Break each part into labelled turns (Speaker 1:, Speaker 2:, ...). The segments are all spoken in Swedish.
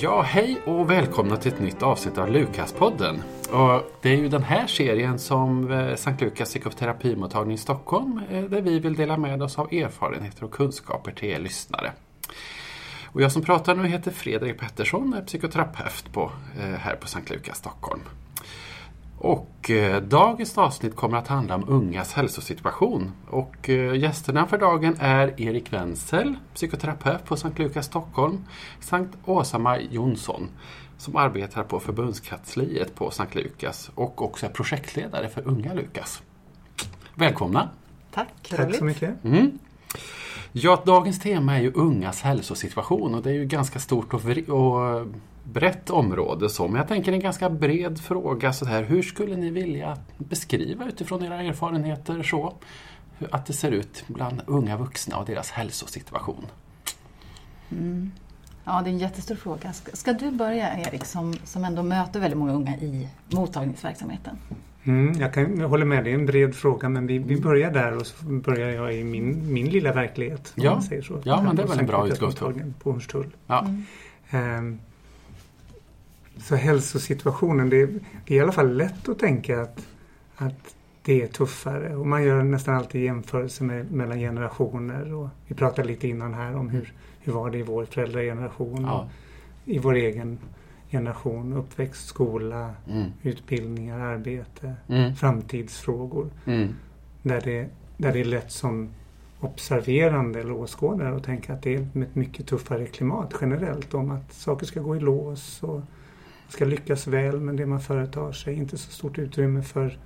Speaker 1: Ja, hej och välkomna till ett nytt avsnitt av Lukaspodden. Och det är ju den här serien som eh, Sankt Lukas psykoterapimottagning i Stockholm eh, där vi vill dela med oss av erfarenheter och kunskaper till er lyssnare. Och jag som pratar nu heter Fredrik Pettersson, och är psykoterapeut på, eh, här på Sankt Lukas Stockholm. Och eh, dagens avsnitt kommer att handla om ungas hälsosituation. Och eh, gästerna för dagen är Erik Wenzel, psykoterapeut på Sankt Lukas Stockholm, samt Åsa-Maj Jonsson som arbetar på förbundskansliet på Sankt Lukas och också är projektledare för Unga Lukas. Välkomna!
Speaker 2: Tack,
Speaker 3: Tack så mycket.
Speaker 1: Mm. Ja, dagens tema är ju ungas hälsosituation och det är ju ganska stort och, brett område. Så. Men jag tänker en ganska bred fråga. Så här, hur skulle ni vilja beskriva utifrån era erfarenheter så, hur- att det ser ut bland unga vuxna och deras hälsosituation?
Speaker 2: Ja, det är en jättestor fråga. Ska, ska du börja Erik, som, som ändå möter väldigt många unga i mottagningsverksamheten?
Speaker 3: Mm, jag, kan, jag håller med, det är en bred fråga men vi, vi börjar där och så börjar jag i min, min lilla verklighet. Om
Speaker 1: Ja.
Speaker 3: man säger så.
Speaker 1: Ja, men det är väl en bra utgångspunkt.
Speaker 3: På Hornstull.
Speaker 1: Ja.
Speaker 3: Ehm, så hälsosituationen, det är, det är i alla fall lätt att tänka att, att det är tuffare och man gör nästan alltid jämförelser med, mellan generationer och vi pratade lite innan här om hur, hur var det i vår föräldrageneration
Speaker 1: Ja.
Speaker 3: i vår egen generation, uppväxt, skola,
Speaker 1: Mm.
Speaker 3: utbildningar, arbete,
Speaker 1: Mm.
Speaker 3: framtidsfrågor
Speaker 1: Mm.
Speaker 3: där det, där det är lätt som observerande eller åskådare att tänka att det är ett mycket tuffare klimat generellt om att saker ska gå i lås och ska lyckas väl men det man företar sig. Inte så stort utrymme för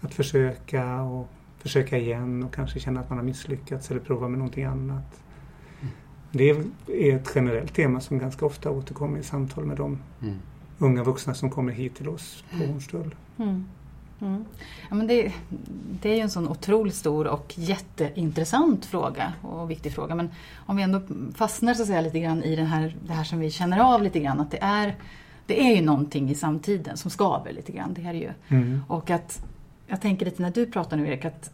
Speaker 3: att försöka och försöka igen och kanske känna att man har misslyckats eller prova med någonting annat. Det är ett generellt tema som ganska ofta återkommer i samtal med de
Speaker 1: Mm.
Speaker 3: unga vuxna som kommer hit till oss på Hornstull.
Speaker 2: Mm. Mm. Ja, men det, det är ju en sån otroligt stor och jätteintressant fråga och viktig fråga. Men om vi ändå fastnar så att säga, lite grann i den här, det här som vi känner av lite grann. Att det är, det är ju någonting i samtiden som skaver lite grann. Det är det ju.
Speaker 3: Mm.
Speaker 2: Och att, jag tänker lite när du pratar nu Erik, att,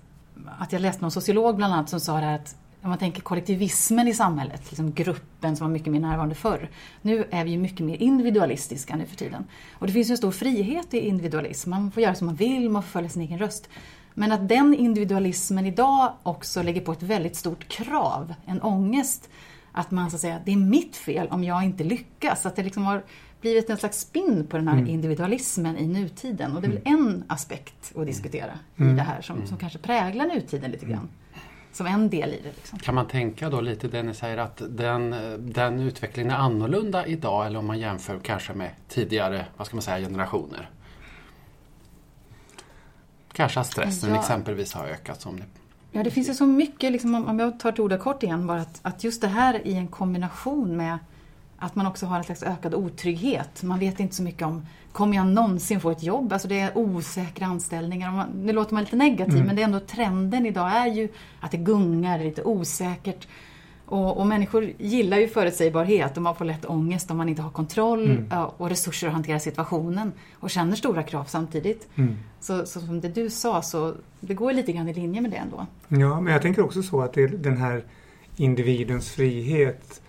Speaker 2: att jag läste någon sociolog bland annat som sa det här att om man tänker kollektivismen i samhället, liksom gruppen som var mycket mer närvarande förr. Nu är vi ju mycket mer individualistiska nu för tiden. Och det finns ju en stor frihet i individualism. Man får göra som man vill, man får följa sin egen röst. Men att den individualismen idag också lägger på ett väldigt stort krav, en ångest. Att man så att säga, det är mitt fel om jag inte lyckas. Att det liksom har blivit en slags spinn på den här individualismen i nutiden. Och det är väl en aspekt att diskutera i det här som, som kanske präglar nutiden lite grann. Som en del i det. Liksom.
Speaker 1: Kan man tänka då lite det ni säger att den, den utvecklingen är annorlunda idag eller om man jämför kanske med tidigare vad ska man säga, generationer? Kanske att stressen
Speaker 2: Ja.
Speaker 1: exempelvis har ökat som ni
Speaker 2: Ja, det finns ju så mycket, liksom, om om jag tar till orda kort igen, bara att, att just det här i en kombination med att man också har en slags ökad otrygghet. Man vet inte så mycket om, kommer jag någonsin få ett jobb? Alltså det är osäkra anställningar. Nu låter man lite negativ, men det är ändå trenden idag är ju att det gungar, det är lite osäkert. Och, och människor gillar ju förutsägbarhet och man får lätt ångest om man inte har kontroll ja, och resurser att hantera situationen och känner stora krav samtidigt.
Speaker 3: Mm.
Speaker 2: Så, så som det du sa, så det går lite grann i linje med det ändå.
Speaker 3: Ja, men jag tänker också så att det den här individens frihet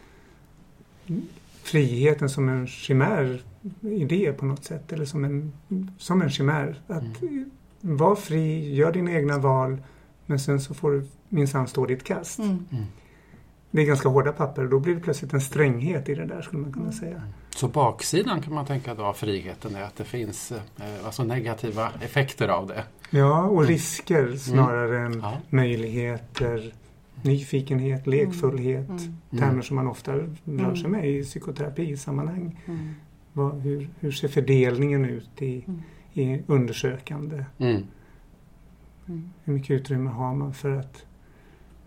Speaker 3: friheten som en chimär idé på något sätt eller som en, som en chimär. Att vara fri, gör dina egna val men sen så får du minsann stå ditt kast.
Speaker 2: Mm.
Speaker 3: Det är ganska hårda papper och då blir det plötsligt en stränghet i det där skulle man kunna säga.
Speaker 1: Så baksidan kan man tänka då av friheten är att det finns eh, alltså negativa effekter av det.
Speaker 3: Ja, och risker snarare än
Speaker 1: Ja.
Speaker 3: möjligheter, nyfikenhet, lekfullhet.
Speaker 2: Mm.
Speaker 3: Termer som man ofta rör sig med i psykoterapisammanhang. Vad, hur, hur ser fördelningen ut i,
Speaker 2: Mm.
Speaker 3: i undersökande?
Speaker 1: Mm.
Speaker 3: Hur mycket utrymme har man för att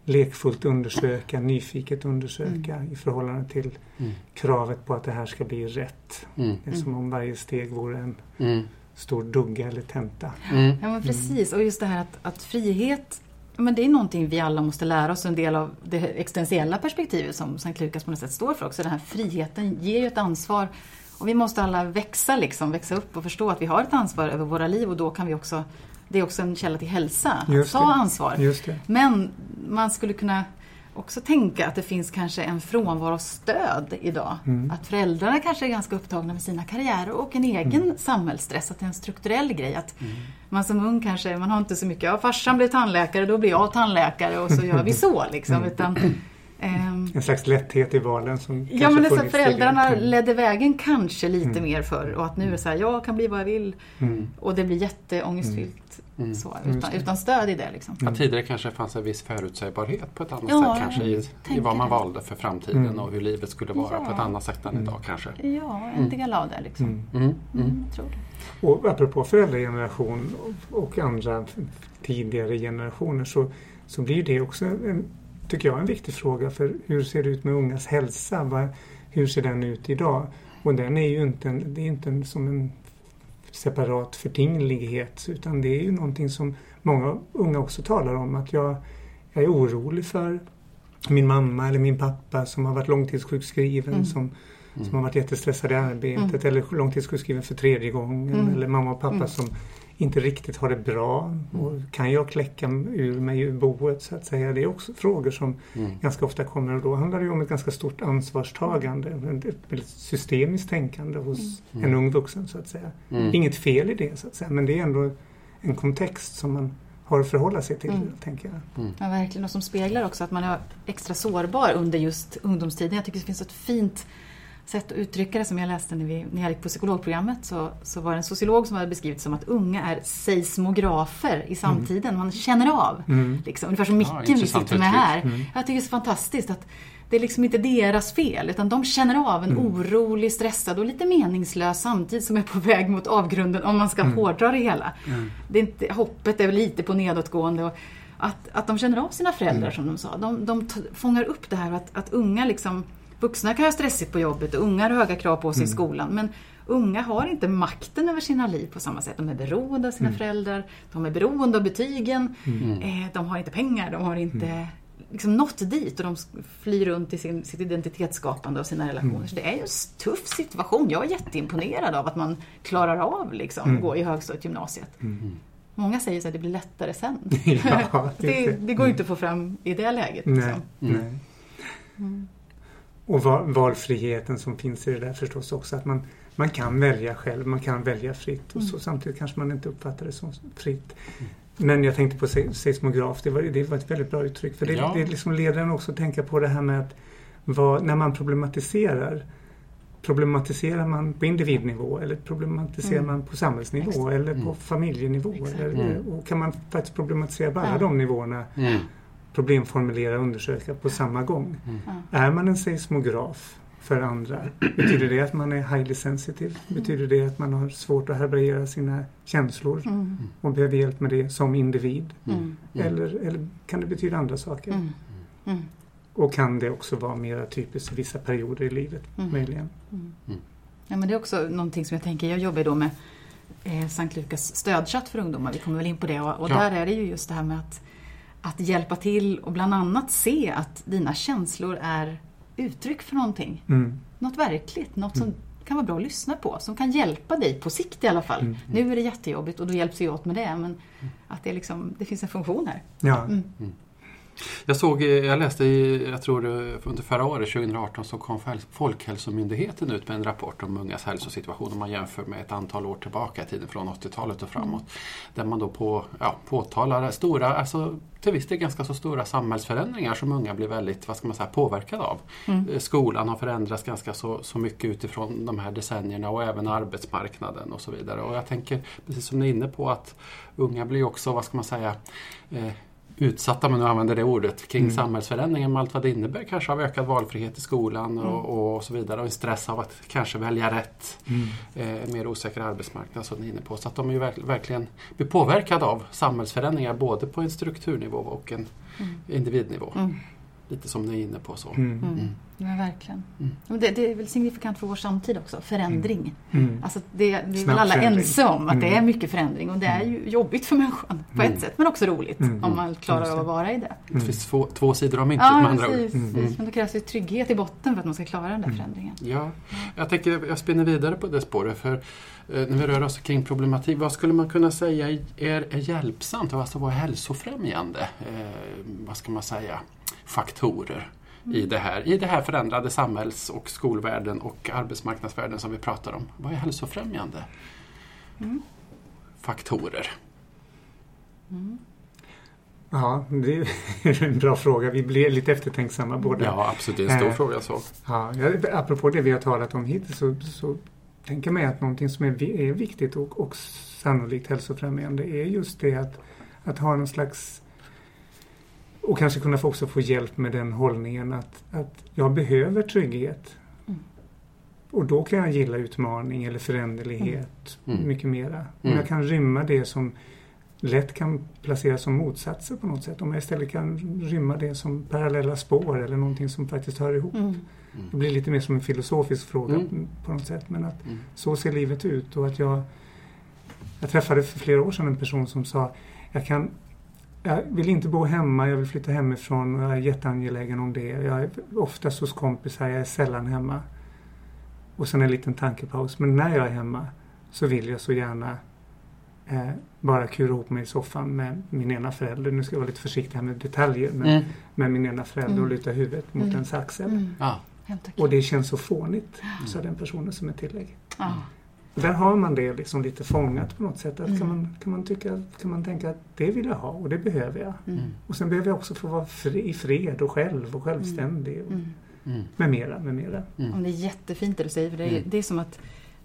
Speaker 3: lekfullt undersöka, nyfiket undersöka i förhållande till
Speaker 1: Mm.
Speaker 3: kravet på att det här ska bli rätt.
Speaker 1: Mm.
Speaker 3: Det är som om varje steg vore en
Speaker 1: Mm.
Speaker 3: stor dugga eller tenta.
Speaker 1: Mm.
Speaker 2: Ja, men precis. Och just det här att, att frihet, men det är någonting vi alla måste lära oss. En del av det existentiella perspektivet som Sankt Lukas på något sätt står för också. Den här friheten ger ju ett ansvar. Och vi måste alla växa, liksom, växa upp och förstå att vi har ett ansvar över våra liv och då kan vi också det är också en källa till hälsa, att ta ansvar. Men man skulle kunna också tänka att det finns kanske en frånvaro av stöd idag.
Speaker 3: Mm.
Speaker 2: Att föräldrarna kanske är ganska upptagna med sina karriärer och en egen
Speaker 3: Mm.
Speaker 2: samhällsstress. Att det är en strukturell grej. Att man som ung kanske, man har inte så mycket, ja farsan blev tandläkare, då blir jag tandläkare och så gör vi så liksom.
Speaker 3: Mm.
Speaker 2: Utan, ehm,
Speaker 3: En slags lätthet i valen som
Speaker 2: Ja men
Speaker 3: funnits
Speaker 2: föräldrarna
Speaker 3: tidigare.
Speaker 2: ledde vägen kanske lite
Speaker 3: Mm.
Speaker 2: mer förr och att nu är det så här, jag kan bli vad jag vill
Speaker 3: Mm.
Speaker 2: och det blir jätteångestfyllt
Speaker 1: Mm.
Speaker 2: så,
Speaker 3: Just
Speaker 2: utan, utan stöd i det liksom.
Speaker 1: Ja, tidigare kanske fanns en viss förutsägbarhet på ett annat
Speaker 2: Ja,
Speaker 1: sätt kanske i, i vad man
Speaker 2: det.
Speaker 1: valde för framtiden
Speaker 3: Mm.
Speaker 1: och hur livet skulle vara på ett
Speaker 2: Ja.
Speaker 1: annat sätt än
Speaker 3: Mm.
Speaker 1: idag kanske.
Speaker 2: Ja, en
Speaker 1: Mm.
Speaker 2: del av det liksom.
Speaker 3: Mm.
Speaker 1: Mm. Mm.
Speaker 2: Mm, tror det.
Speaker 3: Och apropå föräldrageneration och- och andra tidigare generationer så, så blir det också, en, tycker jag, en viktig fråga för hur ser det ut med ungas hälsa? Vad, hur ser den ut idag? Och den är ju inte, en, det är inte en, som en separat förtinglighet utan det är ju någonting som många unga också talar om att jag, jag är orolig för min mamma eller min pappa som har varit långtidssjukskriven
Speaker 2: Mm.
Speaker 3: som,
Speaker 1: Mm.
Speaker 3: som har varit jättestressad i arbetet eller långtidssjukskriven för tredje gången
Speaker 2: Mm.
Speaker 3: eller mamma och pappa
Speaker 2: Mm.
Speaker 3: som inte riktigt har det bra. Och kan jag kläcka ur mig ur boet så att säga? Det är också frågor som
Speaker 1: Mm.
Speaker 3: ganska ofta kommer och då handlar det ju om ett ganska stort ansvarstagande. Ett väldigt systemiskt tänkande hos
Speaker 1: Mm.
Speaker 3: en ung vuxen så att säga.
Speaker 1: Mm.
Speaker 3: Inget fel i det så att säga men det är ändå en kontext som man har att förhålla sig till,
Speaker 2: Mm.
Speaker 3: tänker jag.
Speaker 2: Ja, verkligen. Och som speglar också att man är extra sårbar under just ungdomstiden. Jag tycker det finns ett fint sätt att uttrycka det som jag läste när, vi, när jag gick på psykologprogrammet. Så, så var det en sociolog som hade beskrivit som att unga är seismografer i samtiden. Man känner av.
Speaker 3: Mm.
Speaker 2: Liksom, ungefär som micken vi
Speaker 1: intressant
Speaker 2: sitter med här.
Speaker 3: Mm.
Speaker 2: Jag tycker det är så fantastiskt att det är liksom inte deras fel utan de känner av en
Speaker 3: Mm.
Speaker 2: orolig, stressad och lite meningslös samtidigt som är på väg mot avgrunden om man ska
Speaker 3: Mm.
Speaker 2: hårdra det hela.
Speaker 1: Mm.
Speaker 2: Det är inte, hoppet är lite på nedåtgående. Och att, att de känner av sina föräldrar
Speaker 3: Mm.
Speaker 2: som de sa. De, de fångar upp det här att, att unga liksom, vuxna kan ha stressigt på jobbet och unga har höga krav på sig i
Speaker 3: Mm.
Speaker 2: skolan. Men unga har inte makten över sina liv på samma sätt. De är beroende av sina
Speaker 3: Mm.
Speaker 2: föräldrar, de är beroende av betygen,
Speaker 1: Mm.
Speaker 2: eh, de har inte pengar, de har inte liksom nått dit och de flyr runt i sin, sitt identitetsskapande och sina relationer.
Speaker 3: Mm.
Speaker 2: Så det är ju en tuff situation. Jag är jätteimponerad av att man klarar av liksom,
Speaker 3: Mm.
Speaker 2: att gå i högstadiet, gymnasiet.
Speaker 3: Mm.
Speaker 2: Många säger så att det blir lättare sen.
Speaker 3: Ja,
Speaker 2: det,
Speaker 3: det-
Speaker 2: går ju inte att få fram i det läget.
Speaker 3: Nej.
Speaker 2: Liksom.
Speaker 1: Mm.
Speaker 3: Nej. Och va- valfriheten som finns i det där förstås också. Att man, man kan välja själv, man kan välja fritt. Och så,
Speaker 2: Mm.
Speaker 3: samtidigt kanske man inte uppfattar det som fritt. Men jag tänkte på se- seismograf, det var, det var ett väldigt bra uttryck. För det,
Speaker 1: Ja.
Speaker 3: det liksom leder en också att tänka på det här med att vad, när man problematiserar Problematiserar man på individnivå eller problematiserar
Speaker 2: Mm.
Speaker 3: man på samhällsnivå
Speaker 2: Exakt.
Speaker 3: eller på
Speaker 1: Mm.
Speaker 3: familjenivå? Eller,
Speaker 1: Mm.
Speaker 3: Och kan man faktiskt problematisera på alla
Speaker 2: Ja.
Speaker 3: de nivåerna,
Speaker 1: Mm.
Speaker 3: Problemformulera och undersöka på samma gång?
Speaker 1: Mm.
Speaker 2: Ja.
Speaker 3: Är man en seismograf för andra? Betyder det att man är highly sensitive? Betyder det att man har svårt att härbärgera sina känslor
Speaker 2: Mm.
Speaker 3: och behöver hjälp med det som individ?
Speaker 2: Mm.
Speaker 1: Mm.
Speaker 3: Eller, eller kan det betyda andra saker?
Speaker 2: Mm. Mm.
Speaker 3: Och kan det också vara mer typiskt för vissa perioder i livet
Speaker 2: Mm.
Speaker 3: möjligen?
Speaker 2: Mm.
Speaker 1: Mm.
Speaker 2: Ja, men det är också någonting som jag tänker, jag jobbar då med eh, Sankt Lukas stödchatt för ungdomar, vi kommer väl in på det. Och, och
Speaker 1: Ja.
Speaker 2: där är det ju just det här med att, att hjälpa till och bland annat se att dina känslor är uttryck för någonting.
Speaker 3: Mm.
Speaker 2: Något verkligt, något som
Speaker 3: Mm.
Speaker 2: kan vara bra att lyssna på, som kan hjälpa dig på sikt i alla fall.
Speaker 3: Mm.
Speaker 2: Nu är det jättejobbigt och då hjälps vi åt med det, men att det, är liksom, det finns en funktion här.
Speaker 3: Ja.
Speaker 1: Jag såg, eh, jag läste i, jag tror under förra året, 2018, så kom Folkhälsomyndigheten ut med en rapport om ungas hälsosituation om man jämför med ett antal år tillbaka i tiden, från 80-talet och framåt. Där man då på, ja, påtalar stora, alltså till viss del ganska så stora samhällsförändringar som unga blir väldigt, vad ska man säga, påverkade av.
Speaker 2: Mm.
Speaker 1: Eh, Skolan har förändrats ganska så, så mycket utifrån de här decennierna och även arbetsmarknaden och så vidare. Och jag tänker, precis som ni är inne på, att unga blir också, vad ska man säga, eh, utsatta, men nu använder det ordet, kring
Speaker 3: Mm.
Speaker 1: samhällsförändringen med allt vad det innebär kanske av ökad valfrihet i skolan och, och så vidare. Och en stress av att kanske välja rätt,
Speaker 3: Mm.
Speaker 1: eh, mer osäker arbetsmarknad som ni är inne på. Så att de är ju verk, verkligen blir påverkade av samhällsförändringar både på en strukturnivå och en
Speaker 2: Mm.
Speaker 1: individnivå.
Speaker 2: Mm.
Speaker 1: Lite som ni är inne på. så.
Speaker 3: Mm.
Speaker 2: Mm.
Speaker 1: Mm.
Speaker 2: Ja, verkligen. Mm. Det, det, är väl signifikant för vår samtid också, förändring.
Speaker 3: Mm. mm.
Speaker 2: Alltså det, det är väl alla ense om att det är mm. mycket förändring och det är ju jobbigt för människan på ett sätt men också roligt om man klarar av att vara i det.
Speaker 1: Det finns två, två sidor av myntet ja, med andra
Speaker 2: precis, ord. Precis. Men då krävs det trygghet i botten för att man ska klara den där förändringen.
Speaker 1: Ja, jag tänker jag spinner vidare på det spåret för när vi rör oss kring problematik, vad skulle man kunna säga är, är hjälpsamt och alltså vad är hälsofrämjande? Eh, vad ska man säga? Faktorer i det här, i det här förändrade samhälls och skolvärlden och arbetsmarknadsvärlden som vi pratar om. Vad är hälsofrämjande mm. faktorer?
Speaker 3: Mm. Ja, det är en bra fråga. Vi blir lite eftertänksamma båda.
Speaker 1: Ja, absolut. Det är en stor eh, fråga. så.
Speaker 3: Ja, apropå det vi har talat om hittills så, så tänker jag mig att någonting som är, är viktigt och, och sannolikt hälsofrämjande är just det att, att ha någon slags och kanske kunna få också få hjälp med den hållningen att, att jag behöver trygghet. Mm. Och då kan jag gilla utmaning eller föränderlighet mm. mm. mycket mera. Om mm. jag kan rymma det som lätt kan placeras som motsatser på något sätt. Om jag istället kan rymma det som parallella spår eller någonting som faktiskt hör ihop. Mm. Det blir lite mer som en filosofisk fråga mm. på något sätt. Men att så ser livet ut och att jag jag träffade för flera år sedan en person som sa jag kan jag vill inte bo hemma, jag vill flytta hemifrån och jag är jätteangelägen om det. Jag är oftast hos kompisar, jag är sällan hemma. Och sen en liten tankepaus. Men när jag är hemma så vill jag så gärna eh, bara kura ihop mig i soffan med min ena förälder. Nu ska jag vara lite försiktig här med detaljer. Men mm. med min ena förälder mm. och luta huvudet mot mm. ens axel. Mm. Ah. Och det känns så fånigt, sa den personen som ett tillägg. Ah. Där har man det liksom lite fångat på något sätt. Att mm. kan, man, kan, man tycka, kan man tänka att det vill jag ha och det behöver jag. Mm. Och sen behöver jag också få vara fri, i fred och själv och självständig. Och, mm. mm. Med mera, med mera.
Speaker 2: Mm. Det är jättefint det du säger. För det, är, mm. det är som att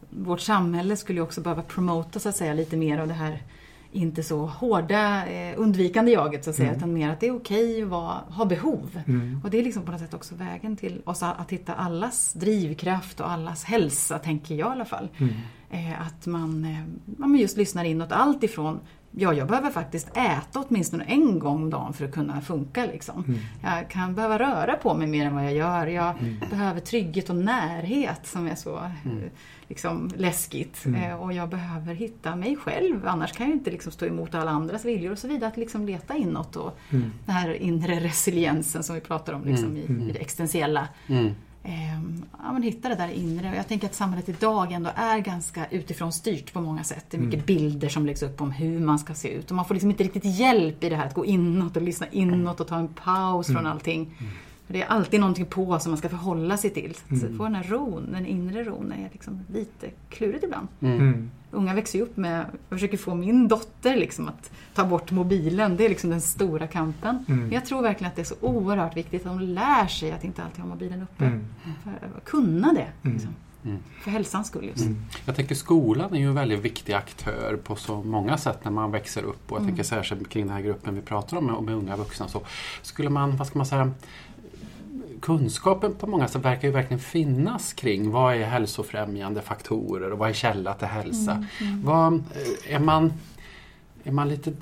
Speaker 2: vårt samhälle skulle också behöva promota så att säga lite mer av det här inte så hårda eh, undvikande jaget så att säga, mm. utan mer att det är okej att vara, ha behov. Mm. Och det är liksom på något sätt också vägen till oss att hitta allas drivkraft och allas hälsa, tänker jag i alla fall. Mm. Eh, att man, eh, man just lyssnar inåt allt ifrån Ja, jag behöver faktiskt äta åtminstone en gång om dagen för att kunna funka. Liksom. Mm. Jag kan behöva röra på mig mer än vad jag gör. Jag mm. behöver trygghet och närhet som är så mm. liksom, läskigt. Mm. Eh, och jag behöver hitta mig själv, annars kan jag inte liksom, stå emot alla andras viljor och så vidare. Att liksom leta inåt och mm. den här inre resiliensen som vi pratar om liksom, i, i det existentiella eh, ja, men hitta det där inre. Och jag tänker att samhället idag ändå är ganska utifrån styrt på många sätt. Det är mycket mm. bilder som läggs upp om hur man ska se ut. Och man får liksom inte riktigt hjälp i det här att gå inåt och lyssna inåt och ta en paus mm. från allting. Mm. För det är alltid någonting på som man ska förhålla sig till. Så att mm. få den här ron, den inre ron, är liksom lite klurigt ibland. Mm. Unga växer ju upp med, jag försöker få min dotter liksom att ta bort mobilen. Det är liksom den stora kampen. Mm. Men jag tror verkligen att det är så oerhört viktigt att de lär sig att inte alltid ha mobilen uppe. Mm. För att kunna det. Mm. Liksom. Mm. För hälsans skull just. Mm.
Speaker 1: Jag tänker skolan är ju en väldigt viktig aktör på så många sätt när man växer upp och jag mm. tänker särskilt kring den här gruppen vi pratar om med, med unga vuxna. Så skulle man, vad ska man säga, kunskapen på många sätt verkar ju verkligen finnas kring vad är hälsofrämjande faktorer och vad är källa till hälsa. Mm, mm. Vad, eh, är, man, är, man lite,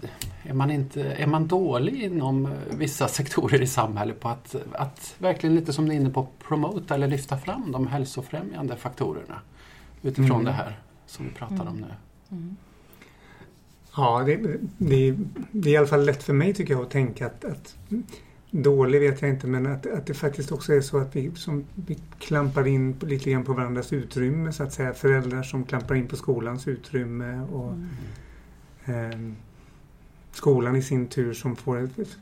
Speaker 1: är, man inte, är man dålig inom eh, vissa sektorer i samhället på att, att verkligen lite som ni är inne på promota eller lyfta fram de hälsofrämjande faktorerna utifrån mm. det här som vi pratar om nu? Mm.
Speaker 3: Ja, det, det, det, är i alla fall lätt för mig tycker jag att tänka att, att dålig vet jag inte men att, att det faktiskt också är så att vi, som, vi klampar in lite grann på varandras utrymme så att säga. Föräldrar som klampar in på skolans utrymme och mm. eh, skolan i sin tur som får ett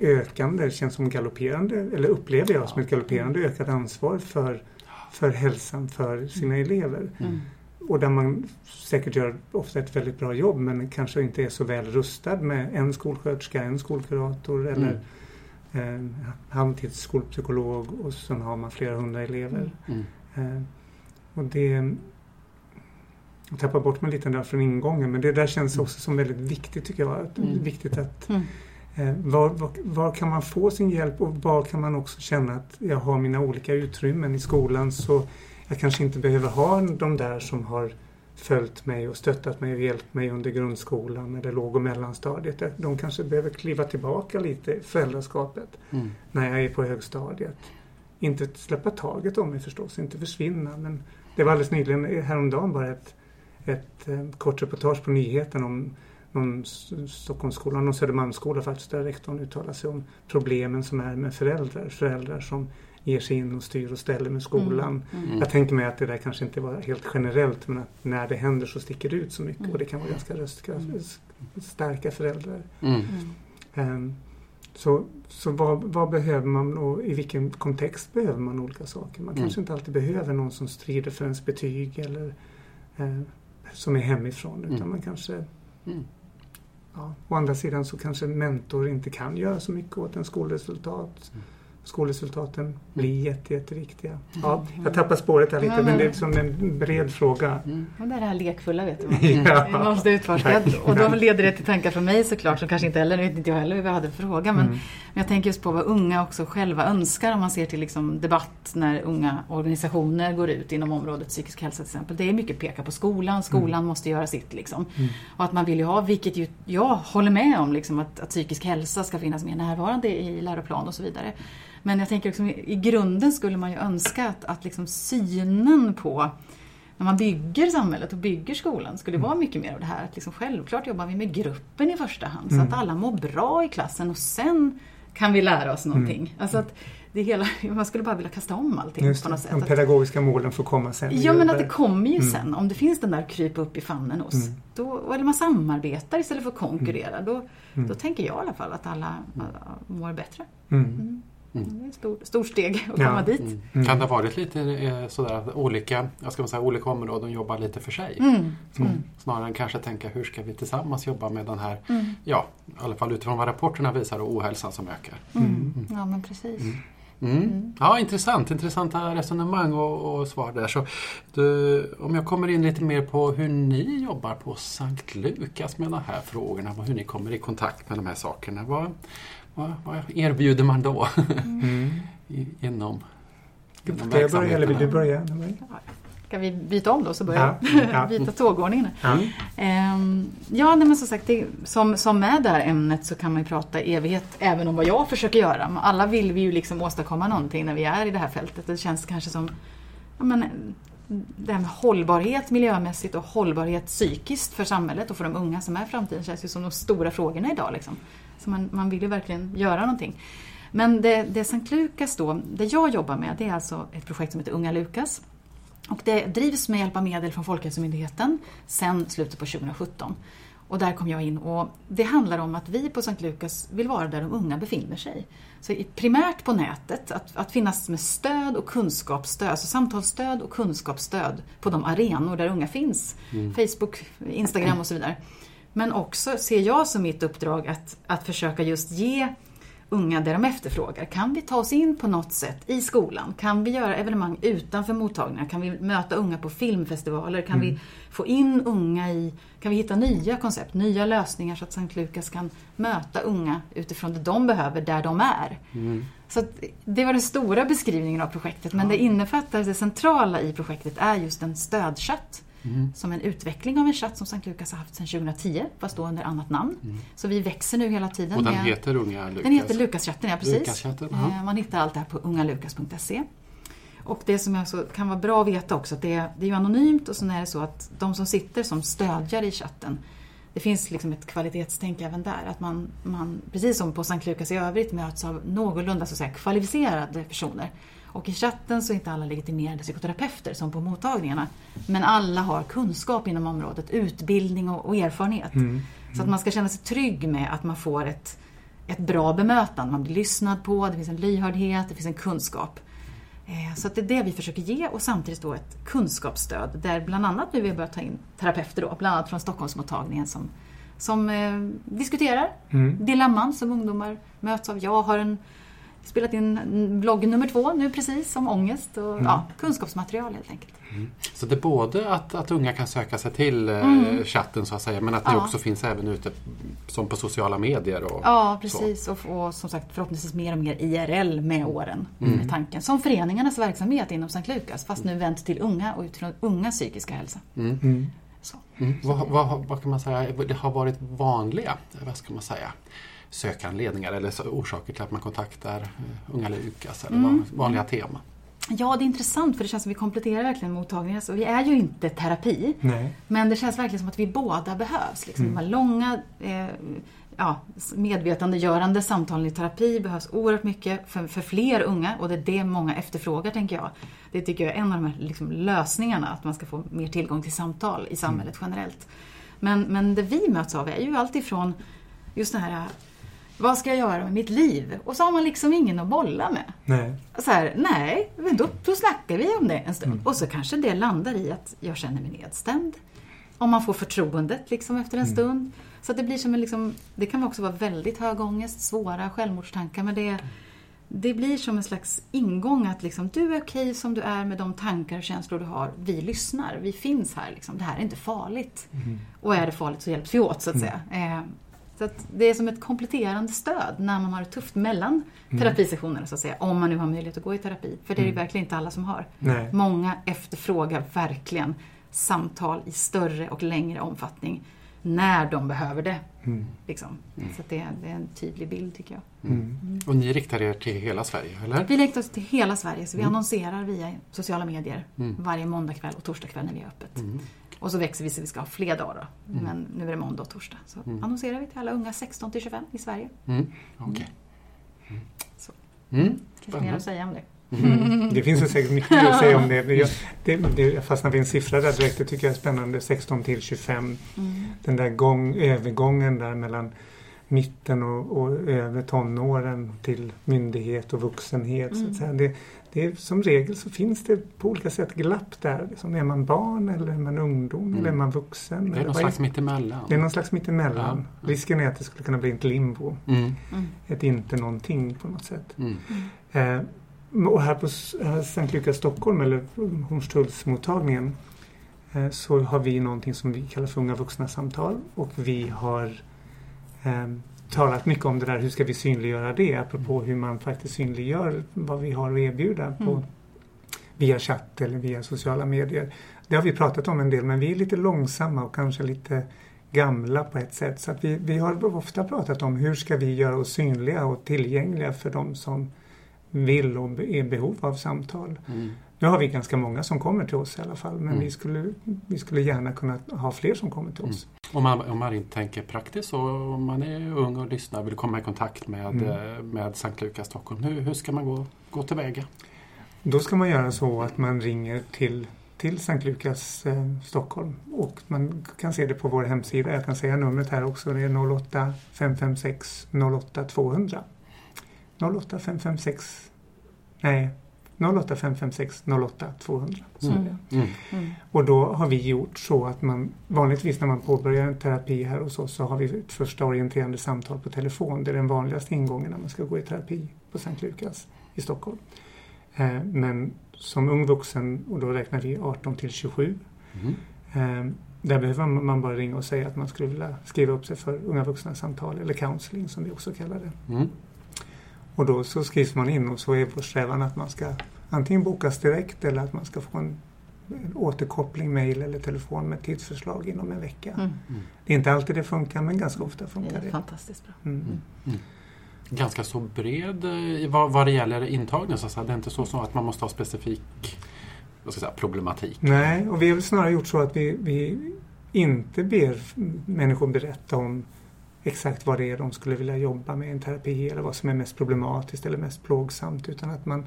Speaker 3: ökande, känns som galopperande, eller upplever jag som ett galopperande ökat ansvar för, för hälsan för sina mm. elever. Mm. Och där man säkert gör ofta ett väldigt bra jobb men kanske inte är så väl rustad med en skolsköterska, en skolkurator eller mm eh, halvtidsskolpsykolog och sen har man flera hundra elever. Mm. Eh, och det jag tappar bort mig lite där från ingången men det där känns mm. också som väldigt viktigt tycker jag. Mm. Viktigt att mm. eh, var, var, var, kan man få sin hjälp och var kan man också känna att jag har mina olika utrymmen i skolan så jag kanske inte behöver ha de där som har följt mig och stöttat mig och hjälpt mig under grundskolan eller låg och mellanstadiet. De kanske behöver kliva tillbaka lite i föräldraskapet mm. när jag är på högstadiet. inte släppa taget om mig förstås, inte försvinna. Men det var alldeles nyligen, häromdagen bara ett, ett, ett kort reportage på nyheten om någon Stockholmsskola, någon Södermalmsskola faktiskt, där rektorn uttalar sig om problemen som är med föräldrar. Föräldrar som ger sig in och styr och ställer med skolan. Mm. Mm. Jag tänker mig att det där kanske inte var helt generellt men att när det händer så sticker det ut så mycket mm. och det kan vara ganska röststarka föräldrar. Um, så så vad, vad, behöver man och i vilken kontext behöver man olika saker? Man kanske inte alltid behöver någon som strider för ens betyg eller eh, som är hemifrån utan man kanske Ja, å andra sidan så kanske mentor inte kan göra så mycket åt en skolresultat. Mm skolresultaten blir jätte, jätteviktiga. Ja, jag tappar spåret här lite men det är som en bred fråga.
Speaker 2: Mm. Och det är det här lekfulla vet du. ja. Man måste utforska. Och då leder det till tankar från mig såklart som kanske inte heller, nu vet inte jag heller vad jag hade fråga. Men, mm. men jag tänker just på vad unga också själva önskar om man ser till liksom debatt när unga organisationer går ut inom området psykisk hälsa till exempel. Det är mycket peka på skolan, skolan mm. måste göra sitt liksom. Mm. Och att man vill ju ha, vilket ju jag håller med om, liksom, att, att psykisk hälsa ska finnas mer närvarande i läroplan och så vidare. Men jag tänker liksom, i grunden skulle man ju önska att, att liksom synen på när man bygger samhället och bygger skolan skulle vara mycket mer av det här att liksom självklart jobbar vi med gruppen i första hand så att mm. alla mår bra i klassen och sen kan vi lära oss någonting. Mm. Alltså att det hela, man skulle bara vilja kasta om allting
Speaker 3: Just på något sätt. De pedagogiska målen får komma sen.
Speaker 2: Ja men att det kommer ju mm. sen. Om det finns den där krypa upp i famnen hos. Mm. Då, eller man samarbetar istället för att konkurrera. Då, mm. då tänker jag i alla fall att alla mår bättre. Mm. Det är ett stort, stort steg att ja. komma dit. Mm.
Speaker 1: mm. Kan det ha varit lite eh, sådär att olika, jag ska säga, olika områden jobbar lite för sig? Mm. mm. Snarare än kanske tänka hur ska vi tillsammans jobba med den här, mm. ja, i alla fall utifrån vad rapporterna visar, och ohälsan som ökar.
Speaker 2: Ja men precis.
Speaker 1: Mm. Ja, intressant. Intressanta resonemang och, och svar där. Så du, om jag kommer in lite mer på hur ni jobbar på Sankt Lukas med de här frågorna och hur ni kommer i kontakt med de här sakerna. Vad, vad, vad erbjuder man då mm. inom,
Speaker 3: inom Ska jag börja eller vill du börja?
Speaker 2: Ska vi byta om då så börjar ja. ja. byta tågordningen? Ja, ehm, ja nej, men som sagt, det, som, som med det här ämnet så kan man ju prata evighet även om vad jag försöker göra. Alla vill vi ju liksom åstadkomma någonting när vi är i det här fältet. Det känns kanske som ja, men, det här med hållbarhet miljömässigt och hållbarhet psykiskt för samhället och för de unga som är framtiden känns ju som de stora frågorna idag. Liksom. Så man, man vill ju verkligen göra någonting. Men det, det Sankt Lukas då, det jag jobbar med, det är alltså ett projekt som heter Unga Lukas. Och det drivs med hjälp av medel från Folkhälsomyndigheten sedan slutet på 2017. Och där kom jag in och det handlar om att vi på Sankt Lukas vill vara där de unga befinner sig. Så primärt på nätet, att, att finnas med stöd och kunskapsstöd, alltså samtalsstöd och kunskapsstöd på de arenor där unga finns. Mm. Facebook, Instagram och så vidare. Men också ser jag som mitt uppdrag att, att försöka just ge unga det de efterfrågar. Kan vi ta oss in på något sätt i skolan? Kan vi göra evenemang utanför mottagningar? Kan vi möta unga på filmfestivaler? Kan mm. vi få in unga i... Kan vi hitta nya koncept, nya lösningar så att Sankt Lukas kan möta unga utifrån det de behöver där de är? Mm. Så det var den stora beskrivningen av projektet men ja. det innefattar, det centrala i projektet är just en stödchatt Mm. Som en utveckling av en chatt som Sankt Lukas har haft sedan 2010, fast då under annat namn. Mm. Så vi växer nu hela tiden.
Speaker 1: Och den med, heter Unga Lukas?
Speaker 2: Den heter Lukaschatten, ja precis.
Speaker 1: Lukaschatten,
Speaker 2: uh Man hittar allt det här på ungalukas.se. Och det som alltså kan vara bra att veta också, att det är, det är ju anonymt och så är det så att de som sitter som stödjare i chatten, det finns liksom ett kvalitetstänk även där. Att man, man, precis som på Sankt Lukas i övrigt, möts av någorlunda så att säga, kvalificerade personer och i chatten så är inte alla legitimerade psykoterapeuter som på mottagningarna. Men alla har kunskap inom området, utbildning och, och erfarenhet. Mm. Mm. Så att man ska känna sig trygg med att man får ett, ett bra bemötande. Man blir lyssnad på, det finns en lyhördhet, det finns en kunskap. Eh, så det är det vi försöker ge och samtidigt då ett kunskapsstöd där bland annat nu vi har börjat ta in terapeuter då, bland annat från Stockholmsmottagningen som, som eh, diskuterar mm. dilemman som ungdomar möts av. Jag har en spelat in blogg nummer två nu precis om ångest och mm. ja, kunskapsmaterial helt enkelt.
Speaker 1: Mm. Så det är både att, att unga kan söka sig till eh, mm. chatten så att säga men att det ja. också finns även ute som på sociala medier. Och
Speaker 2: ja precis och, och, som sagt förhoppningsvis mer och mer IRL med åren mm. med tanken. Som föreningarnas verksamhet inom Sankt Lukas fast nu vänt till unga och utifrån unga psykiska hälsa.
Speaker 1: Mm. Mm. Så. Vad, vad, vad, kan man säga det har varit vanliga, vad ska man säga, sökanledningar eller orsaker till att man kontaktar eh, Unga Lukas eller
Speaker 2: Mm.
Speaker 1: van- vanliga teman?
Speaker 2: Ja, det är intressant för det känns som att vi kompletterar verkligen mottagningen. Så vi är ju inte terapi,
Speaker 3: Nej.
Speaker 2: men det känns verkligen som att vi båda behövs. Liksom. De här långa eh, ja, medvetandegörande samtalen i terapi behövs oerhört mycket för, för fler unga och det är det många efterfrågar, tänker jag. Det tycker jag är en av de här liksom, lösningarna, att man ska få mer tillgång till samtal i samhället generellt. Men, men det vi möts av är ju alltifrån just det här vad ska jag göra med mitt liv? Och så har man liksom ingen att bolla med.
Speaker 3: Nej.
Speaker 2: Så här, nej, men då, då snackar vi om det en stund. Och så kanske det landar i att jag känner mig nedstämd. Om man får förtroendet liksom efter en stund. Så det blir som en liksom, det kan också vara väldigt hög ångest, svåra självmordstankar. Men det, det blir som en slags ingång att liksom, du är okej som du är med de tankar och känslor du har. Vi lyssnar, vi finns här. Liksom. Det här är inte farligt. Och är det farligt så hjälps vi åt så att säga. Eh, så att det är som ett kompletterande stöd när man har det tufft mellan terapisessionerna så att säga. Om man nu har möjlighet att gå i terapi. För det är ju verkligen inte alla som har.
Speaker 3: Nej.
Speaker 2: Många efterfrågar verkligen samtal i större och längre omfattning när de behöver det.
Speaker 3: Mm.
Speaker 2: Liksom. Så att det, är, det är en tydlig bild tycker jag.
Speaker 3: Mm.
Speaker 1: Och ni riktar er till hela Sverige, eller?
Speaker 2: Vi riktar oss till hela Sverige så vi annonserar via sociala medier
Speaker 1: Mm.
Speaker 2: varje måndagkväll och torsdagkväll när vi har öppet.
Speaker 1: Mm.
Speaker 2: Och så växer vi så vi ska ha fler dagar då. Men nu är det måndag och torsdag. Så annonserar vi till alla unga 16 till 25 i Sverige.
Speaker 1: Mm. Okej.
Speaker 2: Så.
Speaker 1: Mm.
Speaker 2: Finns det mer att säga om det?
Speaker 3: Det finns ju säkert mycket mer att säga om det. Jag, det, det jag fastnade vid en siffra där direkt. Det tycker jag är spännande. 16 till 25. Den där gång, övergången där mellan mitten och, och över tonåren till myndighet och vuxenhet. Så att säga. Det, det är, som regel så finns det på olika sätt glapp där. Liksom, är man barn eller är man ungdom eller är man vuxen?
Speaker 1: Det är någon slags mittemellan.
Speaker 3: det är någon slags mittemellan.
Speaker 1: Ja.
Speaker 3: Risken är att det skulle kunna bli ett limbo.
Speaker 1: Mm.
Speaker 3: Ett inte någonting på något sätt.
Speaker 1: Mm.
Speaker 3: Eh, och här på Sankt Lukas Stockholm, eller Hornstullsmottagningen, eh, så har vi någonting som vi kallar för Unga vuxna-samtal. Och vi har eh, talat mycket om det där, hur ska vi synliggöra det? Apropå hur man faktiskt synliggör vad vi har att erbjuda på,
Speaker 2: Mm.
Speaker 3: via chatt eller via sociala medier. Det har vi pratat om en del, men vi är lite långsamma och kanske lite gamla på ett sätt. Så att vi, vi har ofta pratat om hur ska vi göra oss synliga och tillgängliga för de som vill och är i behov av samtal.
Speaker 1: Mm.
Speaker 3: Nu har vi ganska många som kommer till oss i alla fall men
Speaker 1: Mm.
Speaker 3: vi, skulle, vi skulle gärna kunna ha fler som kommer till oss.
Speaker 1: Om man, om man inte tänker praktiskt och om man är ung och lyssnar och vill komma i kontakt med,
Speaker 3: Mm.
Speaker 1: eh, med Sankt Lukas Stockholm. Hur, hur ska man gå, gå tillväga?
Speaker 3: Då ska man göra så att man ringer till, till Sankt Lukas eh, Stockholm och man kan se det på vår hemsida. Jag kan säga numret här också. Det är 08 556 08 200. 08 556 Nej, 08 556 08 200. Så är det.
Speaker 1: Mm.
Speaker 2: Mm.
Speaker 3: Och då har vi gjort så att man vanligtvis när man påbörjar en terapi här hos oss så har vi ett första orienterande samtal på telefon. Det är den vanligaste ingången när man ska gå i terapi på Sankt Lukas i Stockholm. Eh, Men som ung vuxen, och då räknar vi 18 till 27,
Speaker 1: Mm.
Speaker 3: eh, där behöver man bara ringa och säga att man skulle vilja skriva upp sig för unga vuxna samtal eller counseling som vi också kallar det.
Speaker 1: Mm.
Speaker 3: Och då så skrivs man in och så är vår strävan att man ska antingen bokas direkt eller att man ska få en, en återkoppling, mail eller telefon med tidsförslag inom en vecka.
Speaker 2: Mm.
Speaker 3: Det är inte alltid det funkar men ganska ofta
Speaker 2: Det
Speaker 3: funkar
Speaker 2: är
Speaker 3: det.
Speaker 2: fantastiskt bra.
Speaker 3: Mm.
Speaker 1: Ganska så bred eh, vad, vad det gäller intagning. Så att det är inte så, så att man måste ha specifik vad ska jag säga, problematik.
Speaker 3: Nej, och vi har väl snarare gjort så att vi, vi inte ber människor berätta om exakt vad det är de skulle vilja jobba med i en terapi eller vad som är mest problematiskt eller mest plågsamt utan att man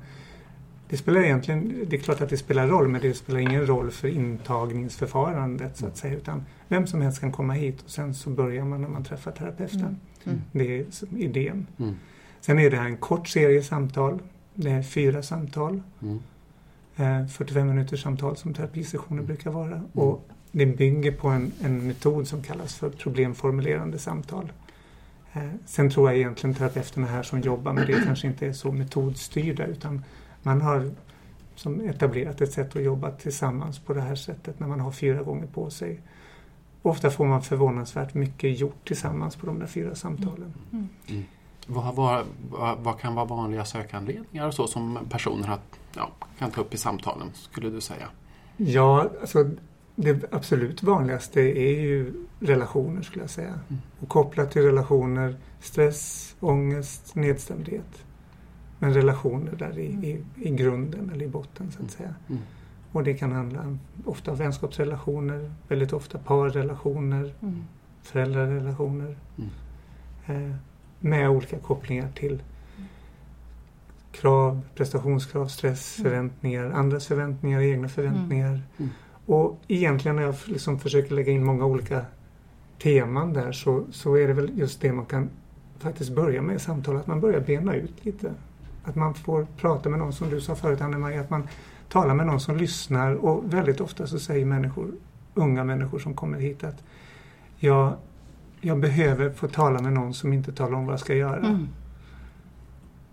Speaker 3: det spelar egentligen, det är klart att det spelar roll men det spelar ingen roll för intagningsförfarandet så att säga utan vem som helst kan komma hit och sen så börjar man när man träffar terapeuten.
Speaker 2: Mm. Mm.
Speaker 3: Det är idén.
Speaker 1: Mm.
Speaker 3: Sen är det här en kort serie samtal. Det är fyra samtal.
Speaker 1: Mm.
Speaker 3: Eh, 45 minuters samtal som terapisessioner brukar vara. Och det bygger på en, en metod som kallas för problemformulerande samtal. Eh, sen tror jag egentligen terapeuterna här som jobbar med det kanske inte är så metodstyrda utan man har som etablerat ett sätt att jobba tillsammans på det här sättet när man har fyra gånger på sig. Ofta får man förvånansvärt mycket gjort tillsammans på de där fyra samtalen.
Speaker 1: Vad, vad, vad, vad kan vara vanliga sökanledningar och så som personer har, ja, kan ta upp i samtalen, skulle du säga?
Speaker 3: Ja, alltså det absolut vanligaste är ju relationer skulle jag säga.
Speaker 1: Mm.
Speaker 3: Och kopplat till relationer, stress, ångest, nedstämdhet. Men relationer där i, i, i grunden eller i botten så att säga.
Speaker 1: Mm.
Speaker 3: Och det kan handla om ofta vänskapsrelationer, väldigt ofta parrelationer,
Speaker 2: Mm.
Speaker 3: föräldrarelationer.
Speaker 1: Mm.
Speaker 3: Eh, med olika kopplingar till krav, prestationskrav, stress,
Speaker 2: Mm.
Speaker 3: förväntningar, andras förväntningar, egna förväntningar.
Speaker 1: Mm.
Speaker 3: Och egentligen när jag liksom försöker lägga in många olika teman där så, så är det väl just det man kan faktiskt börja med i samtal, att man börjar bena ut lite. Att man får prata med någon, som du sa förut Anne-Marie, att man talar med någon som lyssnar och väldigt ofta så säger människor, unga människor som kommer hit att jag, jag behöver få tala med någon som inte talar om vad jag ska göra.
Speaker 2: Mm.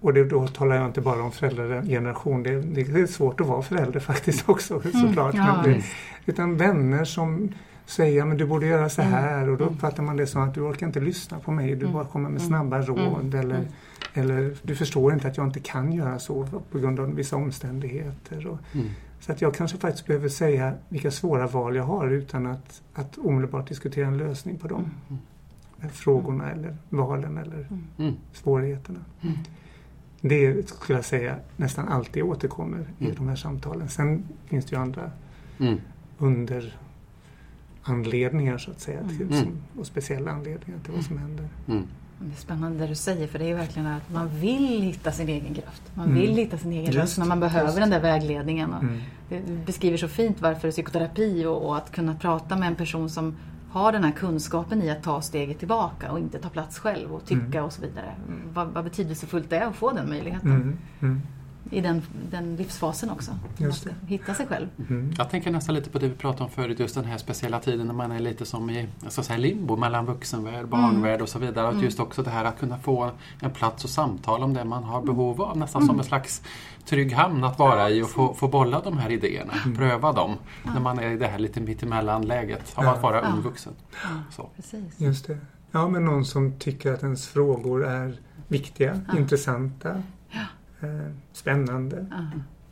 Speaker 3: Och det, då talar jag inte bara om föräldrageneration. Det, det är svårt att vara förälder faktiskt också såklart.
Speaker 2: Mm. Ja,
Speaker 3: det, utan vänner som säger men du borde göra så
Speaker 2: Mm.
Speaker 3: här och då
Speaker 2: Mm.
Speaker 3: uppfattar man det som att du orkar inte lyssna på mig. Du
Speaker 2: Mm.
Speaker 3: bara kommer med
Speaker 2: Mm.
Speaker 3: snabba råd
Speaker 2: Mm.
Speaker 3: eller,
Speaker 2: Mm.
Speaker 3: eller du förstår inte att jag inte kan göra så på grund av vissa omständigheter. Och,
Speaker 1: Mm.
Speaker 3: så att jag kanske faktiskt behöver säga vilka svåra val jag har utan att, att omedelbart diskutera en lösning på de
Speaker 1: Mm.
Speaker 3: frågorna eller valen eller
Speaker 1: Mm.
Speaker 3: svårigheterna.
Speaker 1: Mm.
Speaker 3: Det skulle jag säga nästan alltid återkommer i
Speaker 1: Mm.
Speaker 3: de här samtalen. Sen finns det ju andra
Speaker 1: Mm.
Speaker 3: underanledningar så att säga till,
Speaker 1: Mm.
Speaker 3: som, och speciella anledningar till vad som händer.
Speaker 1: Mm.
Speaker 2: Det är spännande det du säger för det är ju verkligen att man vill hitta sin egen kraft. Man
Speaker 3: Mm.
Speaker 2: vill hitta sin egen röst när man behöver
Speaker 3: just.
Speaker 2: den där vägledningen. Och
Speaker 3: Mm.
Speaker 2: Det beskriver så fint varför psykoterapi och, och att kunna prata med en person som har den här kunskapen i att ta steget tillbaka och inte ta plats själv och tycka
Speaker 3: Mm.
Speaker 2: och så vidare. Vad, vad betydelsefullt det är att få den möjligheten
Speaker 3: Mm. Mm.
Speaker 2: i den, den livsfasen också. Hitta sig själv.
Speaker 3: Mm.
Speaker 1: Jag tänker nästan lite på det vi pratade om förut, just den här speciella tiden när man är lite som i så att säga, limbo mellan vuxenvärld, barnvärld och så vidare. Att
Speaker 2: Mm.
Speaker 1: just också det här att kunna få en plats och samtala om det man har behov av, nästan
Speaker 2: Mm.
Speaker 1: som en slags trygg hamn att vara i och få, få bolla de här idéerna,
Speaker 3: Mm.
Speaker 1: pröva dem,
Speaker 2: Ja.
Speaker 1: när man är i det här lite mittemellan-läget av
Speaker 3: Ja.
Speaker 1: att vara
Speaker 2: Ja.
Speaker 1: ung vuxen.
Speaker 2: Ja,
Speaker 1: Så.
Speaker 2: precis.
Speaker 3: Just det. Ja, men någon som tycker att ens frågor är viktiga,
Speaker 2: Ja.
Speaker 3: intressanta, spännande.
Speaker 2: Ja.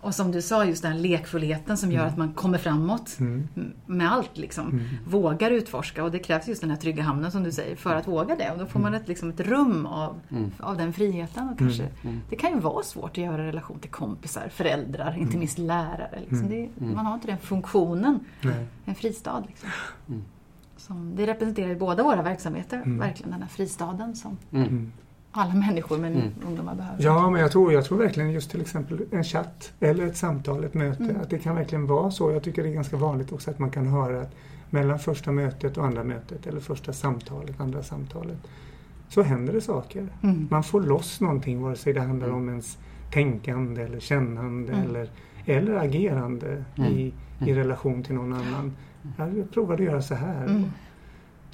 Speaker 2: Och som du sa, just den här lekfullheten som gör
Speaker 3: Mm.
Speaker 2: att man kommer framåt
Speaker 3: Mm.
Speaker 2: med allt. Liksom.
Speaker 3: Mm.
Speaker 2: Vågar utforska och det krävs just den här trygga hamnen som du säger för att våga det. Och då får man ett, liksom, ett rum av,
Speaker 1: Mm.
Speaker 2: av den friheten. Och kanske,
Speaker 1: Mm.
Speaker 2: Det kan ju vara svårt att göra relation till kompisar, föräldrar, inte minst lärare. Liksom.
Speaker 3: Mm.
Speaker 2: Det,
Speaker 1: Mm.
Speaker 2: man har inte den funktionen,
Speaker 3: Nej.
Speaker 2: en fristad. Liksom.
Speaker 1: Mm.
Speaker 2: Som, det representerar ju båda våra verksamheter,
Speaker 3: Mm.
Speaker 2: verkligen den här fristaden som
Speaker 1: Mm.
Speaker 3: Mm.
Speaker 2: Alla människor men
Speaker 1: Mm.
Speaker 2: ungdomar behöver.
Speaker 3: Ja, men jag tror, jag tror verkligen just till exempel en chatt eller ett samtal, ett möte,
Speaker 2: Mm.
Speaker 3: att det kan verkligen vara så. Jag tycker det är ganska vanligt också att man kan höra att mellan första mötet och andra mötet eller första samtalet, andra samtalet, så händer det saker.
Speaker 2: Mm.
Speaker 3: Man får loss någonting vare sig det handlar om ens tänkande eller kännande
Speaker 2: Mm.
Speaker 3: eller, eller agerande
Speaker 1: Mm.
Speaker 3: i, i
Speaker 1: Mm.
Speaker 3: relation till någon annan. Jag provade att göra så här.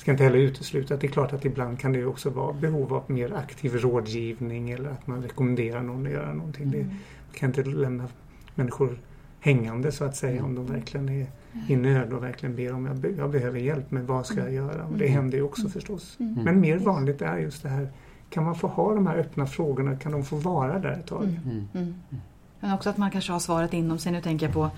Speaker 2: Mm.
Speaker 3: ska inte heller utesluta att det är klart att ibland kan det också vara behov av mer aktiv rådgivning eller att man rekommenderar någon att göra någonting. Det
Speaker 2: Mm.
Speaker 3: kan inte lämna människor hängande så att säga om de verkligen är i nöd och verkligen ber om jag, be- jag behöver hjälp med vad ska jag göra? Och det
Speaker 2: Mm.
Speaker 3: händer ju också förstås.
Speaker 2: Mm.
Speaker 3: Men mer vanligt är just det här kan man få ha de här öppna frågorna? Kan de få vara där ett tag?
Speaker 2: Mm.
Speaker 1: Mm.
Speaker 2: Mm. Men också att man kanske har svaret inom sig. Nu tänker jag på,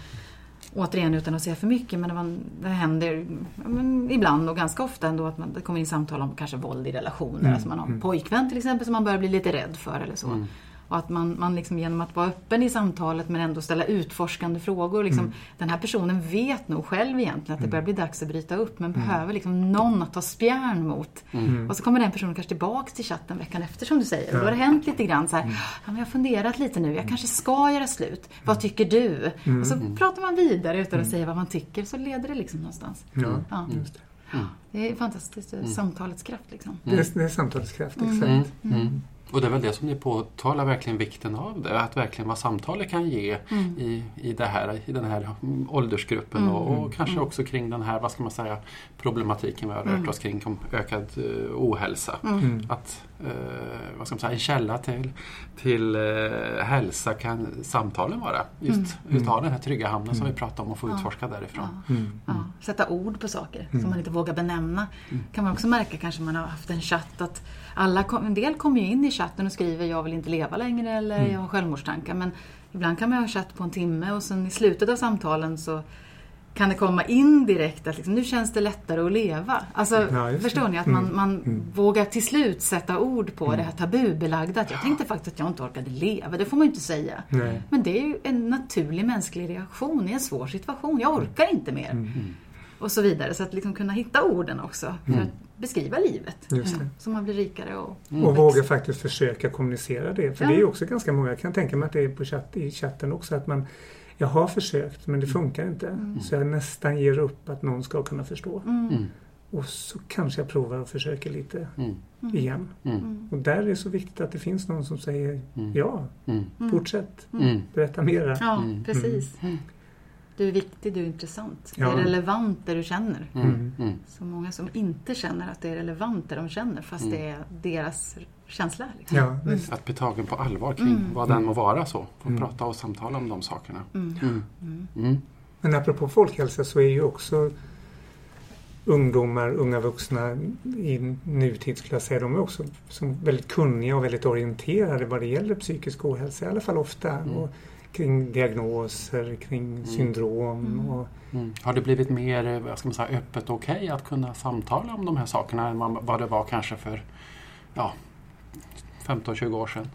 Speaker 2: återigen utan att säga för mycket, men det, man, det händer men ibland och ganska ofta ändå att man, det kommer in samtal om kanske våld i relationer.
Speaker 3: Mm.
Speaker 2: Alltså man har en
Speaker 3: Mm.
Speaker 2: pojkvän till exempel som man börjar bli lite rädd för eller så.
Speaker 1: Mm.
Speaker 2: Och att man, man liksom genom att vara öppen i samtalet men ändå ställa utforskande frågor. Liksom,
Speaker 3: Mm.
Speaker 2: Den här personen vet nog själv egentligen att det
Speaker 3: Mm.
Speaker 2: börjar bli dags att bryta upp men behöver liksom någon att ta spjärn mot.
Speaker 3: Mm.
Speaker 2: Och så kommer den personen kanske tillbaks till chatten veckan efter som du säger. Och då har det hänt lite grann så här,
Speaker 3: Mm.
Speaker 2: ja, men jag har funderat lite nu, jag kanske ska göra slut. Vad tycker du?
Speaker 3: Mm.
Speaker 2: Och så
Speaker 1: Mm.
Speaker 2: pratar man vidare utan att
Speaker 3: Mm.
Speaker 2: säga vad man tycker så leder det liksom någonstans.
Speaker 3: Ja,
Speaker 2: Ja.
Speaker 3: just det.
Speaker 1: Mm.
Speaker 2: Det är fantastiskt,
Speaker 1: Mm.
Speaker 2: samtalets kraft liksom.
Speaker 3: Det, är, det är samtalets kraft,
Speaker 2: Mm.
Speaker 3: exakt.
Speaker 1: Mm. Och det är väl det som ni påtalar verkligen vikten av det, att verkligen vad samtalet kan ge
Speaker 2: Mm.
Speaker 1: i, i, det här, i den här åldersgruppen
Speaker 2: Mm.
Speaker 1: och, och
Speaker 3: Mm.
Speaker 1: kanske
Speaker 2: Mm.
Speaker 1: också kring den här, vad ska man säga, problematiken vi har rört
Speaker 2: Mm.
Speaker 1: oss kring, om ökad eh, ohälsa.
Speaker 2: Mm.
Speaker 1: Att, eh, vad ska man säga, en källa till, till eh, hälsa kan samtalen vara. Just
Speaker 3: Mm.
Speaker 1: utav den här trygga hamnen som
Speaker 3: Mm.
Speaker 1: vi pratade om och få
Speaker 2: Ja.
Speaker 1: utforska därifrån.
Speaker 2: Ja.
Speaker 3: Mm.
Speaker 2: Ja, sätta ord på saker
Speaker 3: Mm.
Speaker 2: som man inte vågar benämna.
Speaker 1: Mm.
Speaker 2: kan man också märka kanske man har haft en chatt att alla kom, en del kommer ju in i chatten och skriver jag vill inte leva längre eller
Speaker 3: Mm.
Speaker 2: jag har självmordstankar. Men ibland kan man ha chatt på en timme och sen i slutet av samtalen så kan det komma in direkt att liksom, nu känns det lättare att leva. Alltså,
Speaker 3: Ja,
Speaker 2: förstår ni? Att man,
Speaker 3: Mm.
Speaker 2: man
Speaker 3: Mm.
Speaker 2: vågar till slut sätta ord på det här tabubelagda. Att jag tänkte faktiskt att jag inte orkade leva. Det får man ju inte säga.
Speaker 3: Nej.
Speaker 2: Men det är ju en naturlig mänsklig reaktion i en svår situation. Jag orkar inte mer.
Speaker 3: Mm.
Speaker 2: Och så vidare. Så att liksom kunna hitta orden också för att beskriva livet. Så man blir rikare och
Speaker 3: Och våga faktiskt försöka kommunicera det. För
Speaker 2: Ja.
Speaker 3: det är ju också ganska många, jag kan tänka mig att det är på chatt, i chatten också, att man jag har försökt men det funkar inte. Så jag nästan ger upp att någon ska kunna förstå.
Speaker 1: Mm.
Speaker 3: Och så kanske jag provar och försöker lite
Speaker 1: Mm.
Speaker 3: igen.
Speaker 1: Mm.
Speaker 3: Och där är det så viktigt att det finns någon som säger
Speaker 1: Mm.
Speaker 3: ja,
Speaker 1: Mm.
Speaker 3: fortsätt,
Speaker 1: Mm.
Speaker 3: berätta mera.
Speaker 2: Ja,
Speaker 1: Mm.
Speaker 2: precis.
Speaker 1: Mm.
Speaker 2: Du är viktig, du är intressant.
Speaker 3: Ja.
Speaker 2: Det är relevant det du känner.
Speaker 1: Mm. Mm.
Speaker 2: Så många som inte känner att det är relevant det de känner fast
Speaker 1: Mm.
Speaker 2: det är deras känsla. Liksom.
Speaker 3: Ja, visst.
Speaker 1: Att bli tagen på allvar kring
Speaker 2: Mm.
Speaker 1: vad den må vara så.
Speaker 3: Mm.
Speaker 1: prata och samtala om de sakerna.
Speaker 2: Mm.
Speaker 1: Mm.
Speaker 2: Mm.
Speaker 1: Mm.
Speaker 3: Men apropå folkhälsa så är ju också ungdomar, unga vuxna i nutid skulle jag säga, de är också som väldigt kunniga och väldigt orienterade vad det gäller psykisk ohälsa, i alla fall ofta.
Speaker 1: Mm.
Speaker 3: Och kring diagnoser, kring syndrom
Speaker 2: Mm.
Speaker 3: och
Speaker 1: Mm. Har det blivit mer eh, vad ska man säga, öppet och okej att kunna samtala om de här sakerna än vad det var kanske för ja, 15-20 år sedan?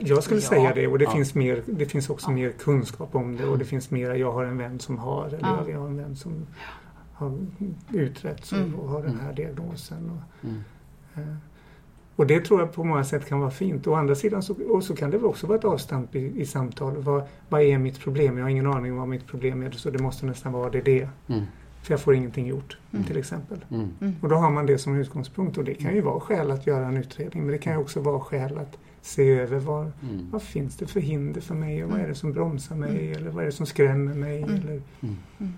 Speaker 3: Jag skulle
Speaker 2: Ja.
Speaker 3: säga det och det,
Speaker 1: Ja.
Speaker 3: finns mer, det finns också
Speaker 2: Ja.
Speaker 3: mer kunskap om det och det finns mera, jag har en vän som har eller
Speaker 2: Ja.
Speaker 3: jag har en vän som har utretts och,
Speaker 2: Mm.
Speaker 3: och har den
Speaker 1: Mm.
Speaker 3: här diagnosen. Och,
Speaker 1: Mm.
Speaker 3: eh, och det tror jag på många sätt kan vara fint. Å andra sidan så, och så kan det också vara ett avstamp i, i samtal. Vad, vad är mitt problem? Jag har ingen aning om vad mitt problem är så det måste nästan vara det. det.
Speaker 1: Mm.
Speaker 3: För jag får ingenting gjort
Speaker 2: Mm.
Speaker 3: till exempel.
Speaker 1: Mm.
Speaker 2: Mm.
Speaker 3: Och då har man det som utgångspunkt och det kan ju vara skäl att göra en utredning men det kan ju också vara skäl att se över vad,
Speaker 1: Mm.
Speaker 3: vad finns det för hinder för mig och vad är det som bromsar mig
Speaker 2: Mm.
Speaker 3: eller vad är det som skrämmer mig
Speaker 2: Mm.
Speaker 3: eller
Speaker 1: Mm.
Speaker 2: Mm.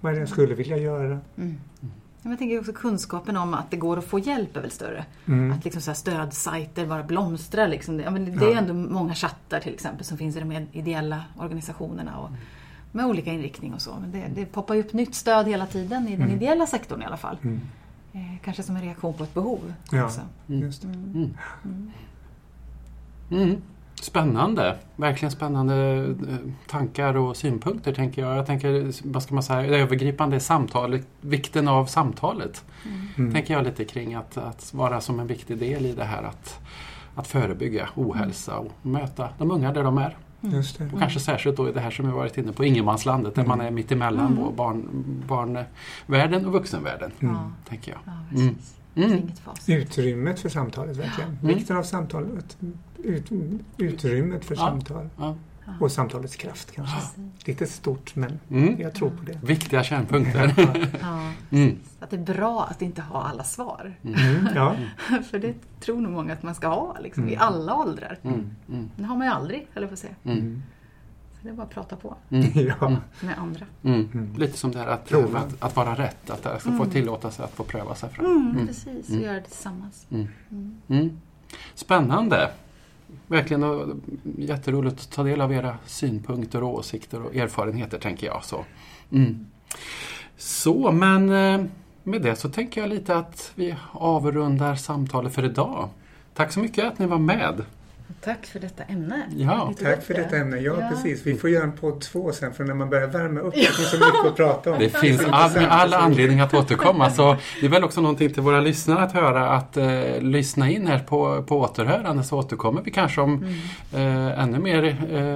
Speaker 3: vad är det jag skulle vilja göra.
Speaker 2: Mm. Jag tänker också kunskapen om att det går att få hjälp är väl större.
Speaker 3: Mm.
Speaker 2: Att liksom så här stödsajter bara blomstrar. Liksom. Det- det är
Speaker 3: Ja.
Speaker 2: ändå många chattar till exempel som finns i de ideella organisationerna. Och med olika inriktning och så. Men det, det poppar ju upp nytt stöd hela tiden i den
Speaker 3: Mm.
Speaker 2: ideella sektorn i alla fall.
Speaker 3: Mm.
Speaker 2: Eh, kanske som en reaktion på ett behov.
Speaker 3: Ja.
Speaker 2: Också.
Speaker 1: Mm.
Speaker 3: Just det.
Speaker 2: Mm.
Speaker 1: Mm.
Speaker 2: Mm.
Speaker 1: Mm. Spännande. Verkligen spännande eh, tankar och synpunkter tänker jag. Jag tänker, vad ska man säga, det övergripande samtalet, vikten av samtalet.
Speaker 3: Mm.
Speaker 1: Tänker jag lite kring att, att vara som en viktig del i det här att, att förebygga ohälsa och möta de unga där de är.
Speaker 3: Just det.
Speaker 1: Och kanske särskilt då i det här som vi varit inne på, ingenmanslandet, där
Speaker 3: Mm.
Speaker 1: man är mitt emellan
Speaker 2: Mm.
Speaker 1: barn, barnvärlden och vuxenvärlden.
Speaker 3: Mm.
Speaker 1: Tänker jag.
Speaker 2: ja,
Speaker 1: Mm. Mm.
Speaker 3: Utrymmet för samtalet verkligen.
Speaker 1: Mm.
Speaker 3: Vikten av samtalet. Ut, utrymmet för
Speaker 1: Ja.
Speaker 3: samtal.
Speaker 1: Ja.
Speaker 2: Ja.
Speaker 3: Och samtalets kraft kanske.
Speaker 2: Precis.
Speaker 3: Lite stort men
Speaker 1: Mm.
Speaker 3: jag tror på det.
Speaker 1: Viktiga kärnpunkter.
Speaker 2: Ja,
Speaker 1: Mm.
Speaker 2: att det är bra att inte ha alla svar.
Speaker 3: Mm. Ja.
Speaker 2: För det tror nog många att man ska ha liksom, i
Speaker 3: Mm.
Speaker 2: alla åldrar.
Speaker 1: Mm. Mm.
Speaker 2: Det har man ju aldrig, höll jag på att säga.
Speaker 1: Mm.
Speaker 2: Det är bara att prata på
Speaker 1: Mm.
Speaker 3: ja.
Speaker 2: med andra.
Speaker 1: Mm.
Speaker 3: Mm.
Speaker 1: Lite som det här att, att, att vara rätt, att ska få
Speaker 2: Mm.
Speaker 1: tillåta sig att få pröva sig fram.
Speaker 2: Mm,
Speaker 1: Mm.
Speaker 2: Precis, och
Speaker 1: Mm.
Speaker 2: göra det tillsammans.
Speaker 1: Mm.
Speaker 2: Mm.
Speaker 1: Mm. Spännande! Verkligen och jätteroligt att ta del av era synpunkter och åsikter och erfarenheter tänker jag. Så, mm. så men eh, med det så tänker jag lite att vi avrundar samtalet för idag. Tack så mycket att ni var med.
Speaker 2: Tack för detta ämne.
Speaker 1: Ja,
Speaker 3: Tack för
Speaker 2: bättre.
Speaker 3: detta ämne. Ja,
Speaker 2: Ja.
Speaker 3: precis. Vi får göra en podd två sen för när man börjar värma upp det finns så mycket att prata om.
Speaker 1: Det finns all, all anledning att återkomma. Så det är väl också någonting till våra lyssnare att höra att eh, lyssna in här på, på återhörande så återkommer vi kanske om
Speaker 2: Mm.
Speaker 1: eh, ännu mer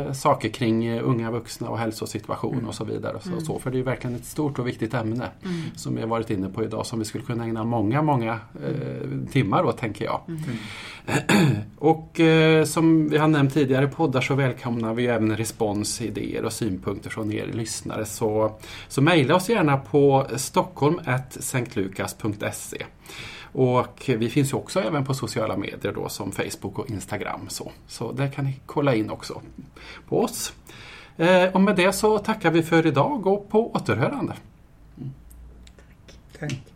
Speaker 1: eh, saker kring eh, unga vuxna och hälsosituation
Speaker 3: Mm.
Speaker 1: och så vidare. Och så,
Speaker 2: Mm.
Speaker 1: så, för det är verkligen ett stort och viktigt ämne
Speaker 2: Mm.
Speaker 1: som vi har varit inne på idag som vi skulle kunna ägna många, många eh, timmar åt tänker jag.
Speaker 2: Mm.
Speaker 1: Och eh, som vi har nämnt tidigare poddar så välkomnar vi även respons, idéer och synpunkter från er lyssnare. Så, så mejla oss gärna på stockholm.stlukas.se och vi finns ju också även på sociala medier då som Facebook och Instagram. Så, så där kan ni kolla in också på oss. Eh, och med det så tackar vi för idag och på återhörande.
Speaker 3: Tack.